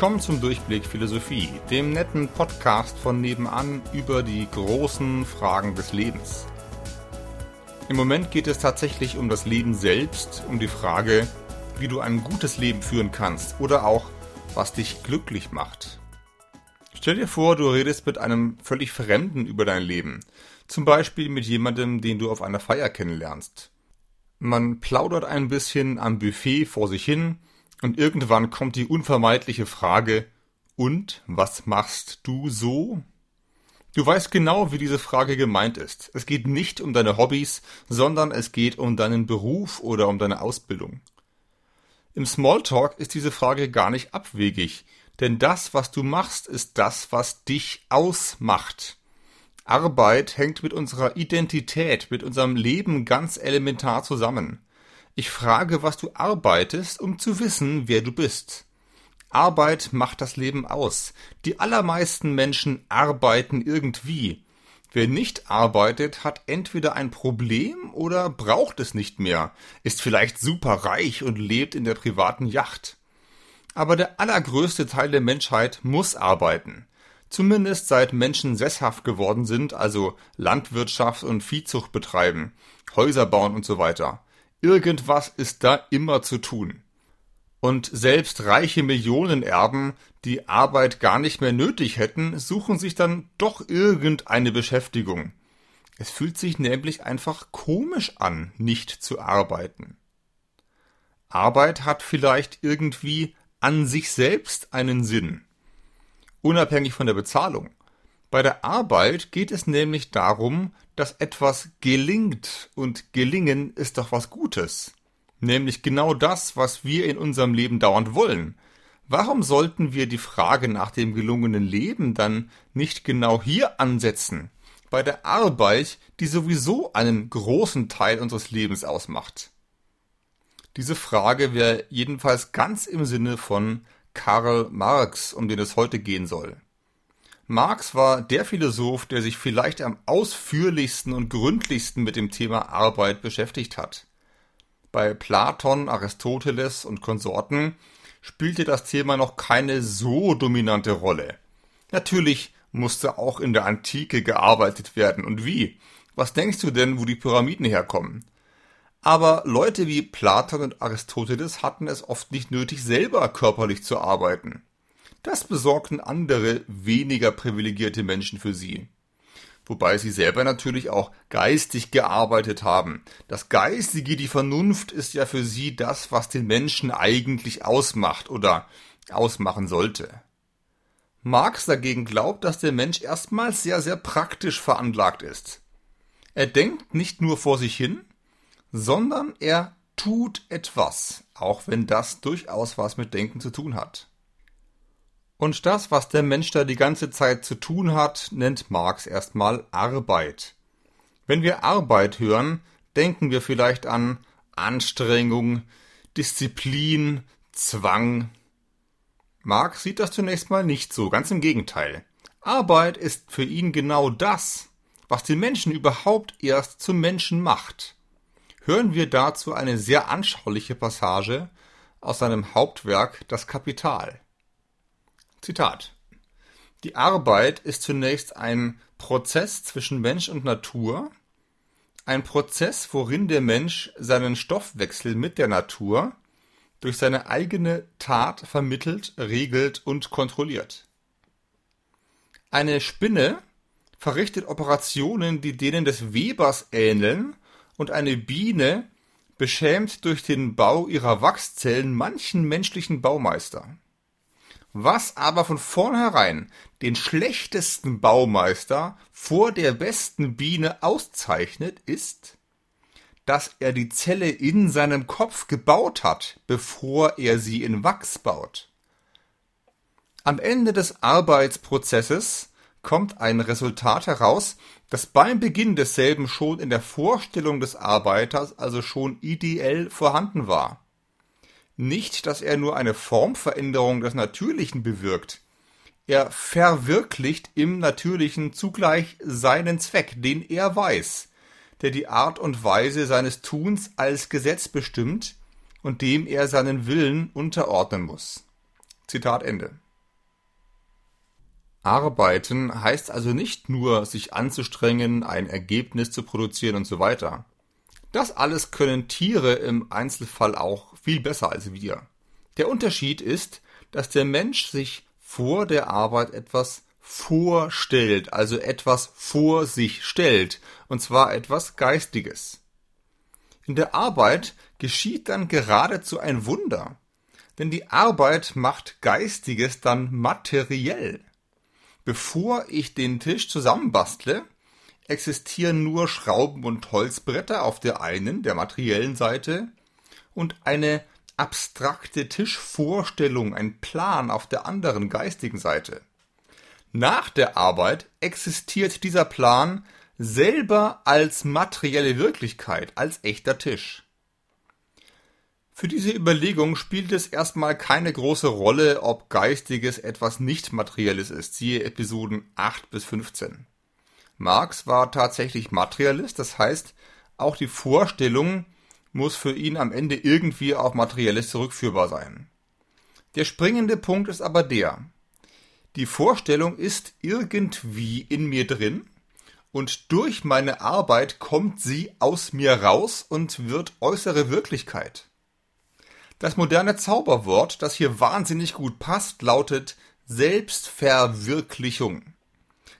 Willkommen zum Durchblick Philosophie, dem netten Podcast von nebenan über die großen Fragen des Lebens. Im Moment geht es tatsächlich um das Leben selbst, um die Frage, wie du ein gutes Leben führen kannst oder auch, was dich glücklich macht. Stell dir vor, du redest mit einem völlig Fremden über dein Leben, zum Beispiel mit jemandem, den du auf einer Feier kennenlernst. Man plaudert ein bisschen am Buffet vor sich hin, und irgendwann kommt die unvermeidliche Frage, und was machst du so? Du weißt genau, wie diese Frage gemeint ist. Es geht nicht um deine Hobbys, sondern es geht um deinen Beruf oder um deine Ausbildung. Im Smalltalk ist diese Frage gar nicht abwegig, denn das, was du machst, ist das, was dich ausmacht. Arbeit hängt mit unserer Identität, mit unserem Leben ganz elementar zusammen. Ich frage, was du arbeitest, um zu wissen, wer du bist. Arbeit macht das Leben aus. Die allermeisten Menschen arbeiten irgendwie. Wer nicht arbeitet, hat entweder ein Problem oder braucht es nicht mehr, ist vielleicht super reich und lebt in der privaten Yacht. Aber der allergrößte Teil der Menschheit muss arbeiten. Zumindest seit Menschen sesshaft geworden sind, also Landwirtschaft und Viehzucht betreiben, Häuser bauen und so weiter. Irgendwas ist da immer zu tun. Und selbst reiche Millionenerben, die Arbeit gar nicht mehr nötig hätten, suchen sich dann doch irgendeine Beschäftigung. Es fühlt sich nämlich einfach komisch an, nicht zu arbeiten. Arbeit hat vielleicht irgendwie an sich selbst einen Sinn. Unabhängig von der Bezahlung. Bei der Arbeit geht es nämlich darum, dass etwas gelingt und gelingen ist doch was Gutes. Nämlich genau das, was wir in unserem Leben dauernd wollen. Warum sollten wir die Frage nach dem gelungenen Leben dann nicht genau hier ansetzen? Bei der Arbeit, die sowieso einen großen Teil unseres Lebens ausmacht. Diese Frage wäre jedenfalls ganz im Sinne von Karl Marx, um den es heute gehen soll. Marx war der Philosoph, der sich vielleicht am ausführlichsten und gründlichsten mit dem Thema Arbeit beschäftigt hat. Bei Platon, Aristoteles und Konsorten spielte das Thema noch keine so dominante Rolle. Natürlich musste auch in der Antike gearbeitet werden und wie? Was denkst du denn, wo die Pyramiden herkommen? Aber Leute wie Platon und Aristoteles hatten es oft nicht nötig, selber körperlich zu arbeiten. Das besorgten andere, weniger privilegierte Menschen für sie. Wobei sie selber natürlich auch geistig gearbeitet haben. Das Geistige, die Vernunft ist ja für sie das, was den Menschen eigentlich ausmacht oder ausmachen sollte. Marx dagegen glaubt, dass der Mensch erstmals sehr, sehr praktisch veranlagt ist. Er denkt nicht nur vor sich hin, sondern er tut etwas, auch wenn das durchaus was mit Denken zu tun hat. Und das, was der Mensch da die ganze Zeit zu tun hat, nennt Marx erstmal Arbeit. Wenn wir Arbeit hören, denken wir vielleicht an Anstrengung, Disziplin, Zwang. Marx sieht das zunächst mal nicht so, ganz im Gegenteil. Arbeit ist für ihn genau das, was den Menschen überhaupt erst zum Menschen macht. Hören wir dazu eine sehr anschauliche Passage aus seinem Hauptwerk Das Kapital. Zitat. Die Arbeit ist zunächst ein Prozess zwischen Mensch und Natur, ein Prozess, worin der Mensch seinen Stoffwechsel mit der Natur durch seine eigene Tat vermittelt, regelt und kontrolliert. Eine Spinne verrichtet Operationen, die denen des Webers ähneln, und eine Biene beschämt durch den Bau ihrer Wachszellen manchen menschlichen Baumeister. Was aber von vornherein den schlechtesten Baumeister vor der besten Biene auszeichnet, ist, dass er die Zelle in seinem Kopf gebaut hat, bevor er sie in Wachs baut. Am Ende des Arbeitsprozesses kommt ein Resultat heraus, das beim Beginn desselben schon in der Vorstellung des Arbeiters also schon ideell vorhanden war nicht, dass er nur eine Formveränderung des Natürlichen bewirkt. Er verwirklicht im Natürlichen zugleich seinen Zweck, den er weiß, der die Art und Weise seines Tuns als Gesetz bestimmt und dem er seinen Willen unterordnen muss. Zitat Ende. Arbeiten heißt also nicht nur, sich anzustrengen, ein Ergebnis zu produzieren und so weiter. Das alles können Tiere im Einzelfall auch viel besser als wir. Der Unterschied ist, dass der Mensch sich vor der Arbeit etwas vorstellt, also etwas vor sich stellt, und zwar etwas Geistiges. In der Arbeit geschieht dann geradezu ein Wunder, denn die Arbeit macht Geistiges dann materiell. Bevor ich den Tisch zusammenbastle, existieren nur Schrauben und Holzbretter auf der einen, der materiellen Seite, und eine abstrakte Tischvorstellung, ein Plan auf der anderen geistigen Seite. Nach der Arbeit existiert dieser Plan selber als materielle Wirklichkeit, als echter Tisch. Für diese Überlegung spielt es erstmal keine große Rolle, ob Geistiges etwas nicht Materielles ist, siehe Episoden 8 bis 15. Marx war tatsächlich Materialist, das heißt, auch die Vorstellung muss für ihn am Ende irgendwie auf Materielles zurückführbar sein. Der springende Punkt ist aber der, die Vorstellung ist irgendwie in mir drin und durch meine Arbeit kommt sie aus mir raus und wird äußere Wirklichkeit. Das moderne Zauberwort, das hier wahnsinnig gut passt, lautet Selbstverwirklichung.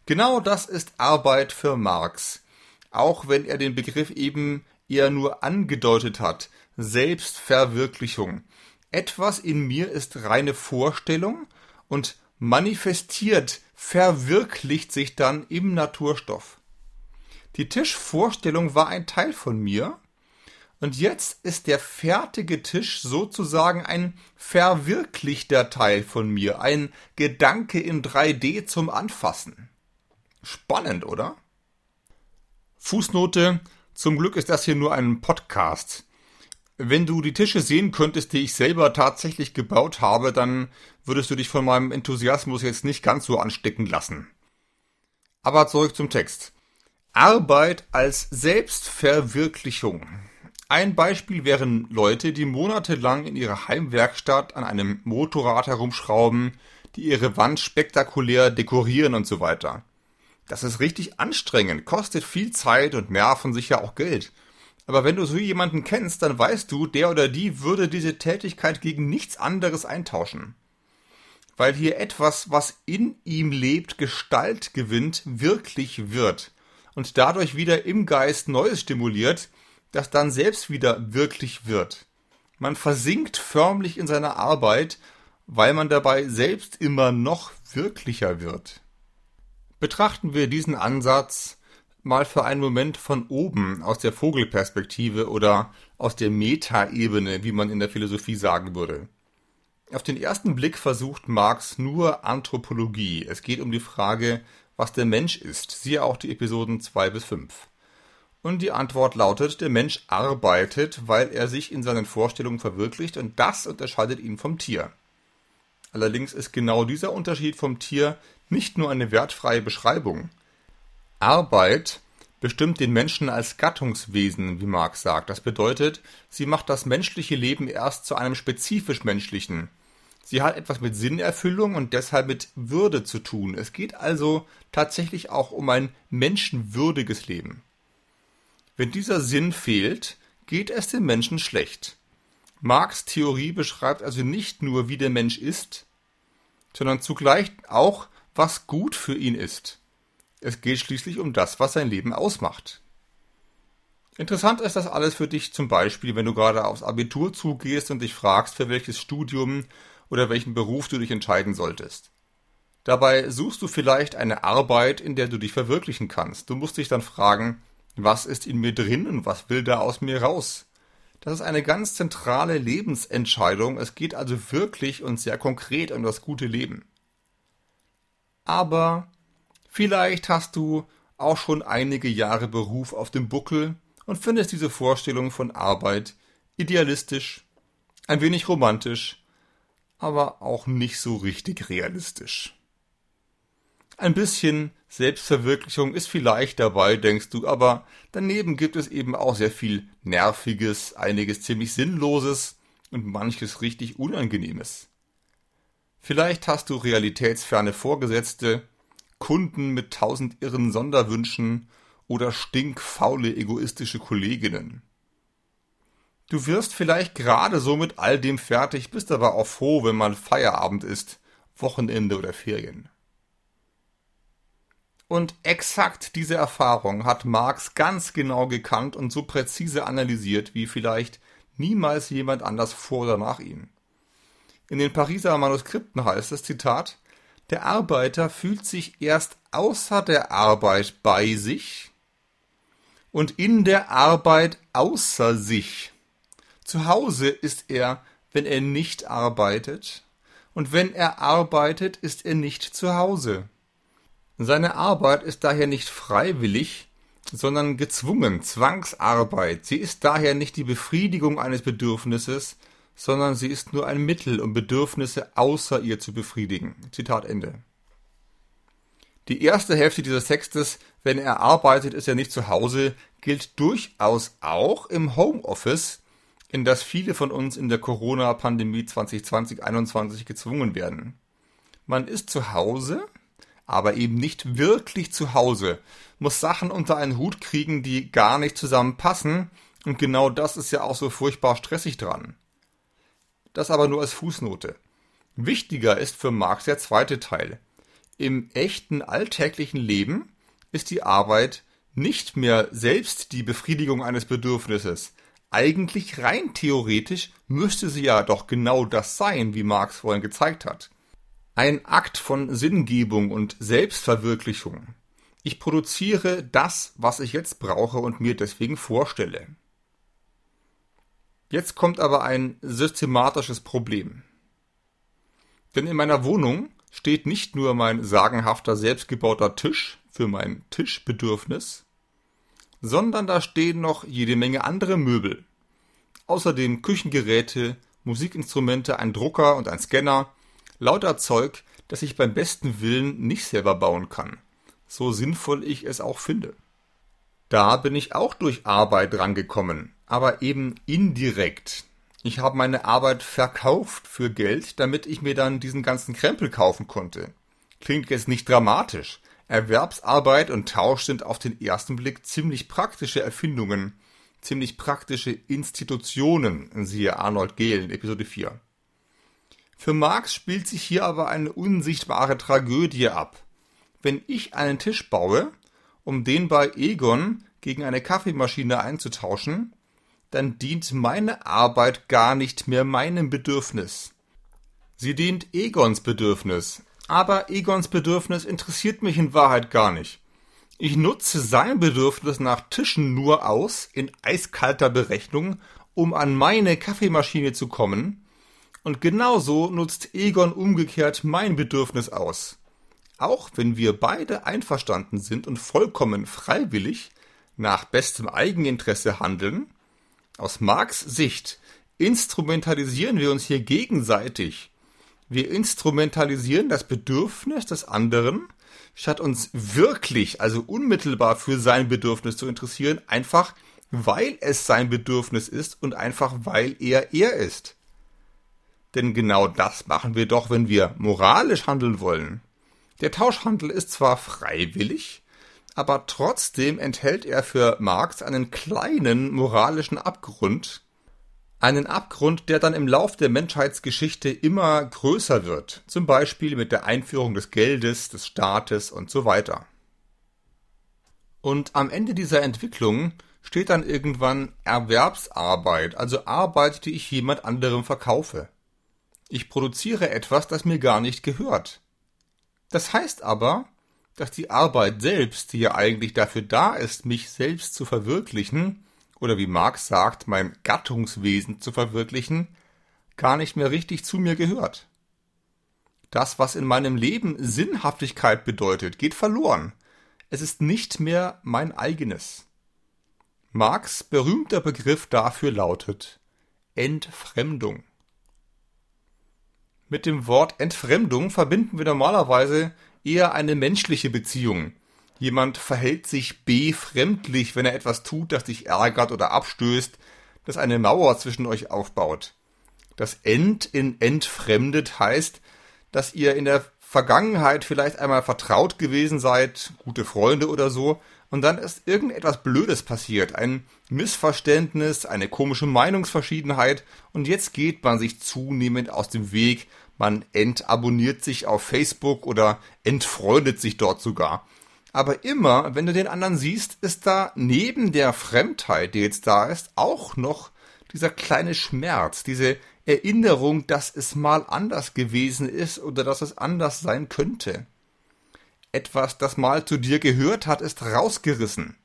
Genau das ist Arbeit für Marx, auch wenn er den Begriff eben eher nur angedeutet hat. Selbstverwirklichung. Etwas in mir ist reine Vorstellung und manifestiert, verwirklicht sich dann im Naturstoff. Die Tischvorstellung war ein Teil von mir, und jetzt ist der fertige Tisch sozusagen ein verwirklichter Teil von mir, ein Gedanke in 3D zum Anfassen. Spannend, oder? Fußnote. Zum Glück ist das hier nur ein Podcast. Wenn du die Tische sehen könntest, die ich selber tatsächlich gebaut habe, dann würdest du dich von meinem Enthusiasmus jetzt nicht ganz so anstecken lassen. Aber zurück zum Text. Arbeit als Selbstverwirklichung. Ein Beispiel wären Leute, die monatelang in ihrer Heimwerkstatt an einem Motorrad herumschrauben, die ihre Wand spektakulär dekorieren und so weiter. Das ist richtig anstrengend, kostet viel Zeit und Nerven sicher auch Geld. Aber wenn du so jemanden kennst, dann weißt du, der oder die würde diese Tätigkeit gegen nichts anderes eintauschen. Weil hier etwas, was in ihm lebt, Gestalt gewinnt, wirklich wird und dadurch wieder im Geist Neues stimuliert, das dann selbst wieder wirklich wird. Man versinkt förmlich in seiner Arbeit, weil man dabei selbst immer noch wirklicher wird. Betrachten wir diesen Ansatz mal für einen Moment von oben aus der Vogelperspektive oder aus der Metaebene, wie man in der Philosophie sagen würde. Auf den ersten Blick versucht Marx nur Anthropologie. Es geht um die Frage, was der Mensch ist. Siehe auch die Episoden 2 bis 5. Und die Antwort lautet, der Mensch arbeitet, weil er sich in seinen Vorstellungen verwirklicht und das unterscheidet ihn vom Tier. Allerdings ist genau dieser Unterschied vom Tier nicht nur eine wertfreie Beschreibung. Arbeit bestimmt den Menschen als Gattungswesen, wie Marx sagt. Das bedeutet, sie macht das menschliche Leben erst zu einem spezifisch menschlichen. Sie hat etwas mit Sinnerfüllung und deshalb mit Würde zu tun. Es geht also tatsächlich auch um ein menschenwürdiges Leben. Wenn dieser Sinn fehlt, geht es dem Menschen schlecht. Marx Theorie beschreibt also nicht nur, wie der Mensch ist, sondern zugleich auch, was gut für ihn ist. Es geht schließlich um das, was sein Leben ausmacht. Interessant ist das alles für dich zum Beispiel, wenn du gerade aufs Abitur zugehst und dich fragst, für welches Studium oder welchen Beruf du dich entscheiden solltest. Dabei suchst du vielleicht eine Arbeit, in der du dich verwirklichen kannst. Du musst dich dann fragen, was ist in mir drin und was will da aus mir raus? Das ist eine ganz zentrale Lebensentscheidung. Es geht also wirklich und sehr konkret um das gute Leben. Aber Vielleicht hast du auch schon einige Jahre Beruf auf dem Buckel und findest diese Vorstellung von Arbeit idealistisch, ein wenig romantisch, aber auch nicht so richtig realistisch. Ein bisschen Selbstverwirklichung ist vielleicht dabei, denkst du, aber daneben gibt es eben auch sehr viel Nerviges, einiges ziemlich Sinnloses und manches richtig Unangenehmes. Vielleicht hast du realitätsferne Vorgesetzte, Kunden mit tausend irren Sonderwünschen oder stinkfaule egoistische Kolleginnen. Du wirst vielleicht gerade so mit all dem fertig, bist aber auch froh, wenn mal Feierabend ist, Wochenende oder Ferien. Und exakt diese Erfahrung hat Marx ganz genau gekannt und so präzise analysiert wie vielleicht niemals jemand anders vor oder nach ihm. In den Pariser Manuskripten heißt es, Zitat, der Arbeiter fühlt sich erst außer der Arbeit bei sich und in der Arbeit außer sich. Zu Hause ist er, wenn er nicht arbeitet, und wenn er arbeitet, ist er nicht zu Hause. Seine Arbeit ist daher nicht freiwillig, sondern gezwungen, Zwangsarbeit. Sie ist daher nicht die Befriedigung eines Bedürfnisses, sondern sie ist nur ein Mittel, um Bedürfnisse außer ihr zu befriedigen. Zitat Ende. Die erste Hälfte dieses Textes, wenn er arbeitet, ist er nicht zu Hause, gilt durchaus auch im Homeoffice, in das viele von uns in der Corona-Pandemie 2020-21 gezwungen werden. Man ist zu Hause, aber eben nicht wirklich zu Hause, muss Sachen unter einen Hut kriegen, die gar nicht zusammenpassen, und genau das ist ja auch so furchtbar stressig dran. Das aber nur als Fußnote. Wichtiger ist für Marx der zweite Teil. Im echten alltäglichen Leben ist die Arbeit nicht mehr selbst die Befriedigung eines Bedürfnisses. Eigentlich rein theoretisch müsste sie ja doch genau das sein, wie Marx vorhin gezeigt hat. Ein Akt von Sinngebung und Selbstverwirklichung. Ich produziere das, was ich jetzt brauche und mir deswegen vorstelle. Jetzt kommt aber ein systematisches Problem. Denn in meiner Wohnung steht nicht nur mein sagenhafter selbstgebauter Tisch für mein Tischbedürfnis, sondern da stehen noch jede Menge andere Möbel. Außerdem Küchengeräte, Musikinstrumente, ein Drucker und ein Scanner, lauter Zeug, das ich beim besten Willen nicht selber bauen kann, so sinnvoll ich es auch finde. Da bin ich auch durch Arbeit rangekommen, aber eben indirekt. Ich habe meine Arbeit verkauft für Geld, damit ich mir dann diesen ganzen Krempel kaufen konnte. Klingt jetzt nicht dramatisch. Erwerbsarbeit und Tausch sind auf den ersten Blick ziemlich praktische Erfindungen, ziemlich praktische Institutionen, siehe Arnold Gehlen, Episode 4. Für Marx spielt sich hier aber eine unsichtbare Tragödie ab. Wenn ich einen Tisch baue, um den bei Egon gegen eine Kaffeemaschine einzutauschen, dann dient meine Arbeit gar nicht mehr meinem Bedürfnis. Sie dient Egons Bedürfnis, aber Egons Bedürfnis interessiert mich in Wahrheit gar nicht. Ich nutze sein Bedürfnis nach Tischen nur aus, in eiskalter Berechnung, um an meine Kaffeemaschine zu kommen, und genauso nutzt Egon umgekehrt mein Bedürfnis aus. Auch wenn wir beide einverstanden sind und vollkommen freiwillig nach bestem Eigeninteresse handeln, aus Marx Sicht instrumentalisieren wir uns hier gegenseitig. Wir instrumentalisieren das Bedürfnis des anderen, statt uns wirklich, also unmittelbar für sein Bedürfnis zu interessieren, einfach weil es sein Bedürfnis ist und einfach weil er er ist. Denn genau das machen wir doch, wenn wir moralisch handeln wollen. Der Tauschhandel ist zwar freiwillig, aber trotzdem enthält er für Marx einen kleinen moralischen Abgrund, einen Abgrund, der dann im Lauf der Menschheitsgeschichte immer größer wird, zum Beispiel mit der Einführung des Geldes, des Staates und so weiter. Und am Ende dieser Entwicklung steht dann irgendwann Erwerbsarbeit, also Arbeit, die ich jemand anderem verkaufe. Ich produziere etwas, das mir gar nicht gehört. Das heißt aber, dass die Arbeit selbst, die ja eigentlich dafür da ist, mich selbst zu verwirklichen, oder wie Marx sagt, mein Gattungswesen zu verwirklichen, gar nicht mehr richtig zu mir gehört. Das, was in meinem Leben Sinnhaftigkeit bedeutet, geht verloren. Es ist nicht mehr mein eigenes. Marx berühmter Begriff dafür lautet Entfremdung. Mit dem Wort Entfremdung verbinden wir normalerweise eher eine menschliche Beziehung. Jemand verhält sich befremdlich, wenn er etwas tut, das dich ärgert oder abstößt, das eine Mauer zwischen euch aufbaut. Das Ent in entfremdet heißt, dass ihr in der Vergangenheit vielleicht einmal vertraut gewesen seid, gute Freunde oder so, und dann ist irgendetwas Blödes passiert, ein Missverständnis, eine komische Meinungsverschiedenheit, und jetzt geht man sich zunehmend aus dem Weg, man entabonniert sich auf Facebook oder entfreundet sich dort sogar. Aber immer, wenn du den anderen siehst, ist da neben der Fremdheit, die jetzt da ist, auch noch dieser kleine Schmerz, diese Erinnerung, dass es mal anders gewesen ist oder dass es anders sein könnte. Etwas, das mal zu dir gehört hat, ist rausgerissen.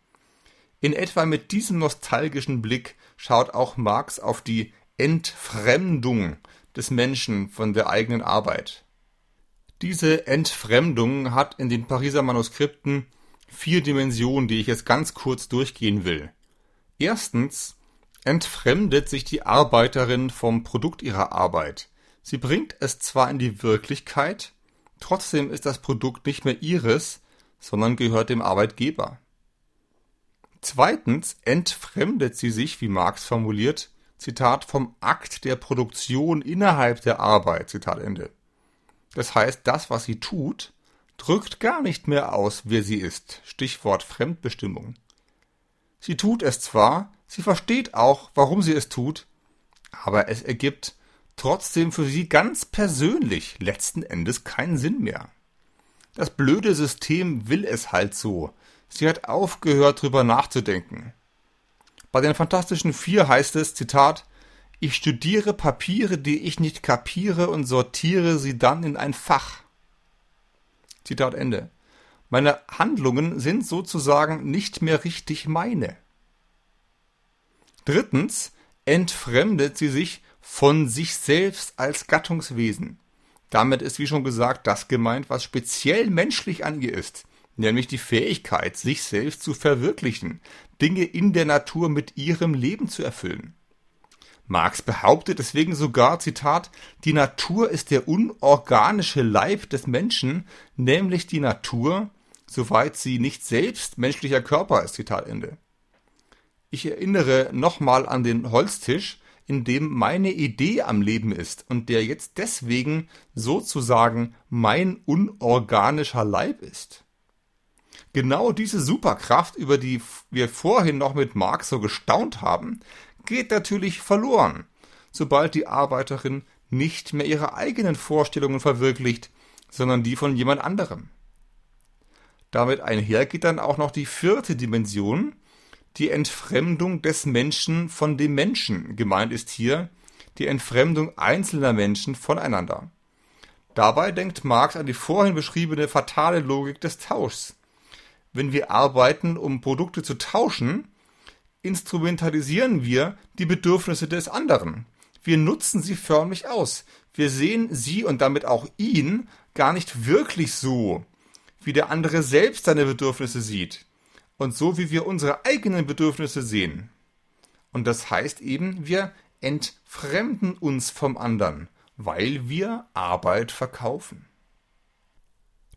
In etwa mit diesem nostalgischen Blick schaut auch Marx auf die Entfremdung des Menschen von der eigenen Arbeit. Diese Entfremdung hat in den Pariser Manuskripten vier Dimensionen, die ich jetzt ganz kurz durchgehen will. Erstens entfremdet sich die Arbeiterin vom Produkt ihrer Arbeit. Sie bringt es zwar in die Wirklichkeit, trotzdem ist das Produkt nicht mehr ihres, sondern gehört dem Arbeitgeber. Zweitens entfremdet sie sich, wie Marx formuliert, Zitat, vom Akt der Produktion innerhalb der Arbeit, Zitat Ende. Das heißt, das, was sie tut, drückt gar nicht mehr aus, wer sie ist. Stichwort Fremdbestimmung. Sie tut es zwar, sie versteht auch, warum sie es tut, aber es ergibt trotzdem für sie ganz persönlich letzten Endes keinen Sinn mehr. Das blöde System will es halt so. Sie hat aufgehört, drüber nachzudenken. Bei den Fantastischen Vier heißt es, Zitat, ich studiere Papiere, die ich nicht kapiere und sortiere sie dann in ein Fach. Zitat Ende. Meine Handlungen sind sozusagen nicht mehr richtig meine. Drittens entfremdet sie sich von sich selbst als Gattungswesen. Damit ist, wie schon gesagt, das gemeint, was speziell menschlich an ihr ist, nämlich die Fähigkeit, sich selbst zu verwirklichen, Dinge in der Natur mit ihrem Leben zu erfüllen. Marx behauptet deswegen sogar, Zitat, die Natur ist der unorganische Leib des Menschen, nämlich die Natur, soweit sie nicht selbst menschlicher Körper ist, Zitat Ende. Ich erinnere nochmal an den Holztisch, in dem meine Idee am Leben ist und der jetzt deswegen sozusagen mein unorganischer Leib ist. Genau diese Superkraft, über die wir vorhin noch mit Marx so gestaunt haben, geht natürlich verloren, sobald die Arbeiterin nicht mehr ihre eigenen Vorstellungen verwirklicht, sondern die von jemand anderem. Damit einher geht dann auch noch die vierte Dimension, die Entfremdung des Menschen von dem Menschen. Gemeint ist hier die Entfremdung einzelner Menschen voneinander. Dabei denkt Marx an die vorhin beschriebene fatale Logik des Tauschs. Wenn wir arbeiten, um Produkte zu tauschen, instrumentalisieren wir die Bedürfnisse des anderen. Wir nutzen sie förmlich aus. Wir sehen sie und damit auch ihn gar nicht wirklich so, wie der andere selbst seine Bedürfnisse sieht. Und so wie wir unsere eigenen Bedürfnisse sehen. Und das heißt eben, wir entfremden uns vom anderen, weil wir Arbeit verkaufen.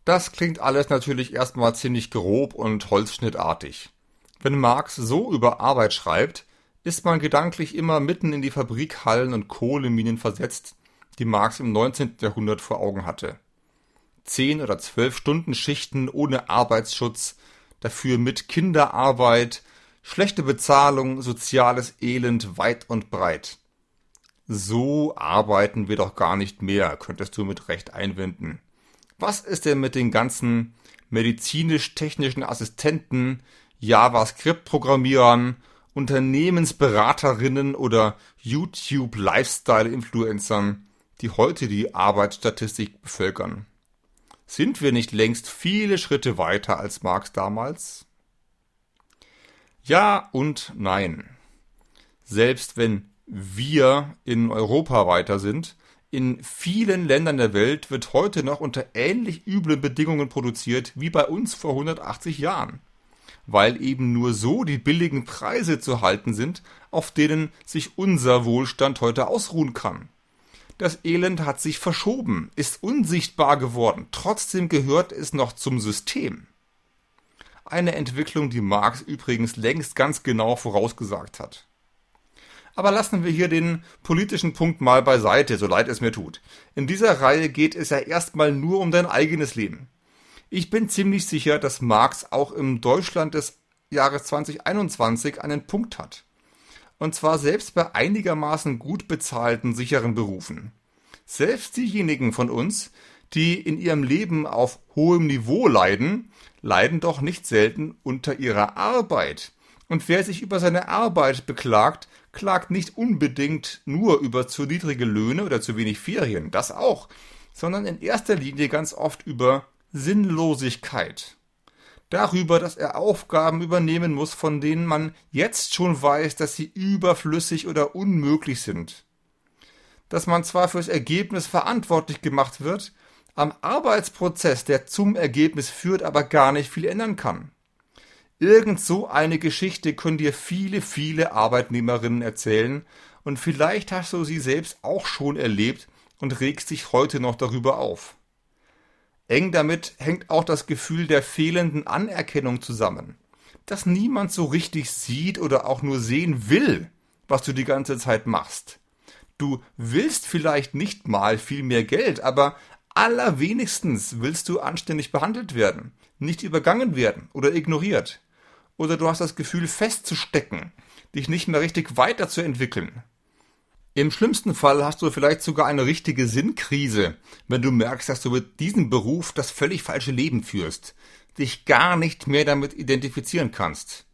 Das klingt alles natürlich erstmal ziemlich grob und holzschnittartig. Wenn Marx so über Arbeit schreibt, ist man gedanklich immer mitten in die Fabrikhallen und Kohleminen versetzt, die Marx im 19. Jahrhundert vor Augen hatte. Zehn oder zwölf Stunden Schichten ohne Arbeitsschutz, dafür mit Kinderarbeit, schlechte Bezahlung, soziales Elend weit und breit. So arbeiten wir doch gar nicht mehr, könntest du mit Recht einwenden. Was ist denn mit den ganzen medizinisch-technischen Assistenten, JavaScript-Programmierern, Unternehmensberaterinnen oder YouTube-Lifestyle-Influencern, die heute die Arbeitsstatistik bevölkern. Sind wir nicht längst viele Schritte weiter als Marx damals? Ja und nein. Selbst wenn wir in Europa weiter sind, in vielen Ländern der Welt wird heute noch unter ähnlich üblen Bedingungen produziert wie bei uns vor 180 Jahren weil eben nur so die billigen Preise zu halten sind, auf denen sich unser Wohlstand heute ausruhen kann. Das Elend hat sich verschoben, ist unsichtbar geworden, trotzdem gehört es noch zum System. Eine Entwicklung, die Marx übrigens längst ganz genau vorausgesagt hat. Aber lassen wir hier den politischen Punkt mal beiseite, so leid es mir tut. In dieser Reihe geht es ja erstmal nur um dein eigenes Leben. Ich bin ziemlich sicher, dass Marx auch im Deutschland des Jahres 2021 einen Punkt hat. Und zwar selbst bei einigermaßen gut bezahlten, sicheren Berufen. Selbst diejenigen von uns, die in ihrem Leben auf hohem Niveau leiden, leiden doch nicht selten unter ihrer Arbeit. Und wer sich über seine Arbeit beklagt, klagt nicht unbedingt nur über zu niedrige Löhne oder zu wenig Ferien, das auch, sondern in erster Linie ganz oft über Sinnlosigkeit. Darüber, dass er Aufgaben übernehmen muss, von denen man jetzt schon weiß, dass sie überflüssig oder unmöglich sind. Dass man zwar fürs Ergebnis verantwortlich gemacht wird, am Arbeitsprozess, der zum Ergebnis führt, aber gar nicht viel ändern kann. Irgend so eine Geschichte können dir viele, viele Arbeitnehmerinnen erzählen und vielleicht hast du sie selbst auch schon erlebt und regst dich heute noch darüber auf. Eng damit hängt auch das Gefühl der fehlenden Anerkennung zusammen. Dass niemand so richtig sieht oder auch nur sehen will, was du die ganze Zeit machst. Du willst vielleicht nicht mal viel mehr Geld, aber allerwenigstens willst du anständig behandelt werden, nicht übergangen werden oder ignoriert oder du hast das Gefühl festzustecken, dich nicht mehr richtig weiterzuentwickeln. Im schlimmsten Fall hast du vielleicht sogar eine richtige Sinnkrise, wenn du merkst, dass du mit diesem Beruf das völlig falsche Leben führst, dich gar nicht mehr damit identifizieren kannst.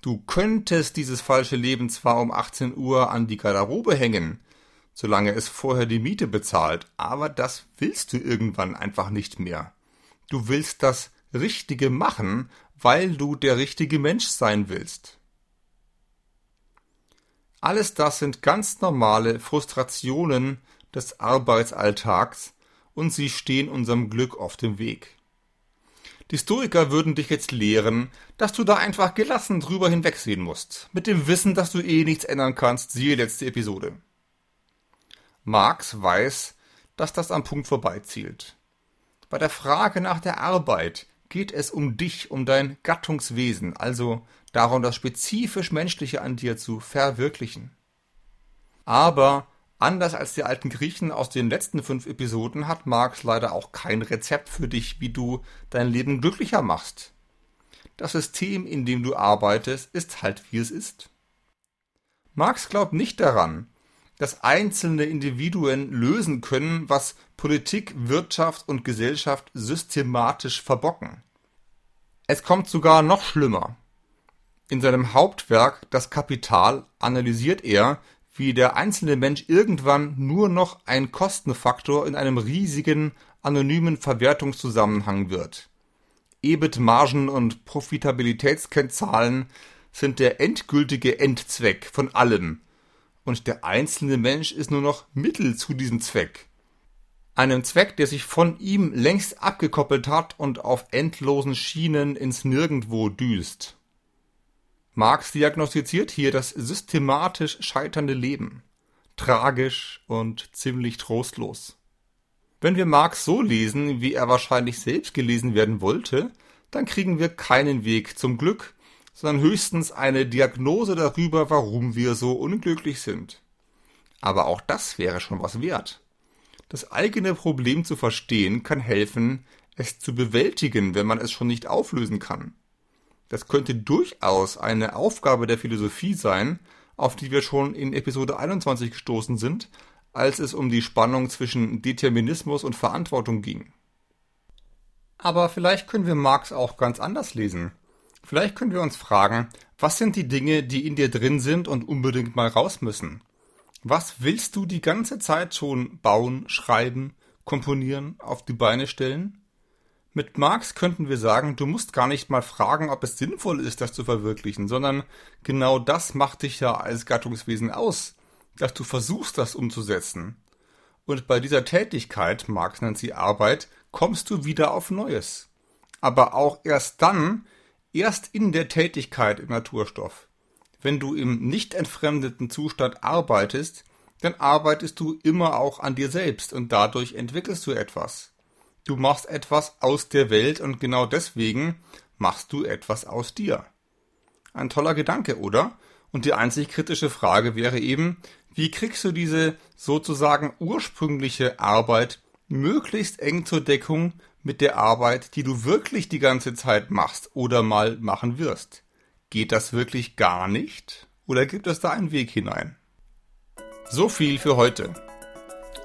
Du könntest dieses falsche Leben zwar um 18 Uhr an die Garderobe hängen, solange es vorher die Miete bezahlt, aber das willst du irgendwann einfach nicht mehr. Du willst das Richtige machen, weil du der richtige Mensch sein willst. Alles das sind ganz normale Frustrationen des Arbeitsalltags und sie stehen unserem Glück auf dem Weg. Die Stoiker würden dich jetzt lehren, dass du da einfach gelassen drüber hinwegsehen musst, mit dem Wissen, dass du eh nichts ändern kannst, siehe letzte Episode. Marx weiß, dass das am Punkt vorbeizielt. Bei der Frage nach der Arbeit geht es um dich, um dein Gattungswesen, also darum, das spezifisch Menschliche an dir zu verwirklichen. Aber anders als die alten Griechen aus den letzten fünf Episoden hat Marx leider auch kein Rezept für dich, wie du dein Leben glücklicher machst. Das System, in dem du arbeitest, ist halt wie es ist. Marx glaubt nicht daran, dass einzelne Individuen lösen können, was Politik, Wirtschaft und Gesellschaft systematisch verbocken. Es kommt sogar noch schlimmer. In seinem Hauptwerk Das Kapital analysiert er, wie der einzelne Mensch irgendwann nur noch ein Kostenfaktor in einem riesigen, anonymen Verwertungszusammenhang wird. EBIT-Margen und Profitabilitätskennzahlen sind der endgültige Endzweck von allem, und der einzelne Mensch ist nur noch Mittel zu diesem Zweck einem Zweck, der sich von ihm längst abgekoppelt hat und auf endlosen Schienen ins Nirgendwo düst. Marx diagnostiziert hier das systematisch scheiternde Leben. Tragisch und ziemlich trostlos. Wenn wir Marx so lesen, wie er wahrscheinlich selbst gelesen werden wollte, dann kriegen wir keinen Weg zum Glück, sondern höchstens eine Diagnose darüber, warum wir so unglücklich sind. Aber auch das wäre schon was wert. Das eigene Problem zu verstehen kann helfen, es zu bewältigen, wenn man es schon nicht auflösen kann. Das könnte durchaus eine Aufgabe der Philosophie sein, auf die wir schon in Episode 21 gestoßen sind, als es um die Spannung zwischen Determinismus und Verantwortung ging. Aber vielleicht können wir Marx auch ganz anders lesen. Vielleicht können wir uns fragen, was sind die Dinge, die in dir drin sind und unbedingt mal raus müssen? Was willst du die ganze Zeit schon bauen, schreiben, komponieren, auf die Beine stellen? Mit Marx könnten wir sagen, du musst gar nicht mal fragen, ob es sinnvoll ist, das zu verwirklichen, sondern genau das macht dich ja als Gattungswesen aus, dass du versuchst, das umzusetzen. Und bei dieser Tätigkeit, Marx nennt sie Arbeit, kommst du wieder auf Neues. Aber auch erst dann, erst in der Tätigkeit im Naturstoff. Wenn du im nicht entfremdeten Zustand arbeitest, dann arbeitest du immer auch an dir selbst und dadurch entwickelst du etwas. Du machst etwas aus der Welt und genau deswegen machst du etwas aus dir. Ein toller Gedanke, oder? Und die einzig kritische Frage wäre eben, wie kriegst du diese sozusagen ursprüngliche Arbeit möglichst eng zur Deckung mit der Arbeit, die du wirklich die ganze Zeit machst oder mal machen wirst? Geht das wirklich gar nicht? Oder gibt es da einen Weg hinein? So viel für heute.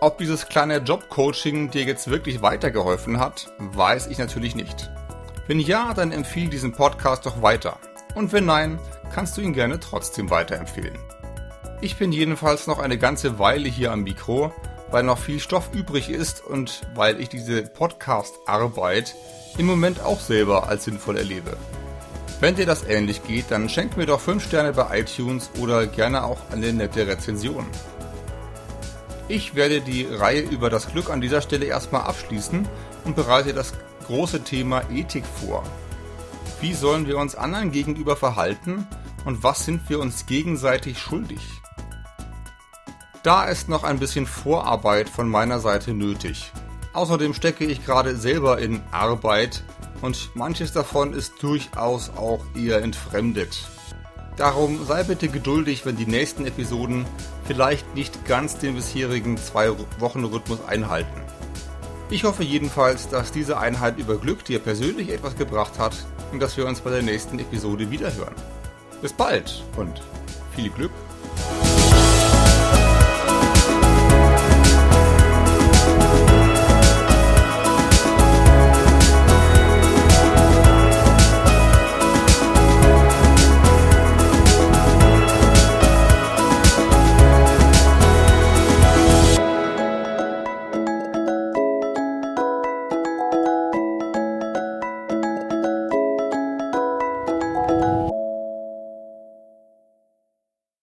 Ob dieses kleine Jobcoaching dir jetzt wirklich weitergeholfen hat, weiß ich natürlich nicht. Wenn ja, dann empfiehl diesen Podcast doch weiter. Und wenn nein, kannst du ihn gerne trotzdem weiterempfehlen. Ich bin jedenfalls noch eine ganze Weile hier am Mikro, weil noch viel Stoff übrig ist und weil ich diese Podcast-Arbeit im Moment auch selber als sinnvoll erlebe. Wenn dir das ähnlich geht, dann schenk mir doch 5 Sterne bei iTunes oder gerne auch eine nette Rezension. Ich werde die Reihe über das Glück an dieser Stelle erstmal abschließen und bereite das große Thema Ethik vor. Wie sollen wir uns anderen gegenüber verhalten und was sind wir uns gegenseitig schuldig? Da ist noch ein bisschen Vorarbeit von meiner Seite nötig. Außerdem stecke ich gerade selber in Arbeit und manches davon ist durchaus auch eher entfremdet. Darum sei bitte geduldig, wenn die nächsten Episoden vielleicht nicht ganz den bisherigen zwei Wochen Rhythmus einhalten. Ich hoffe jedenfalls, dass diese Einheit über Glück dir persönlich etwas gebracht hat und dass wir uns bei der nächsten Episode wiederhören. Bis bald und viel Glück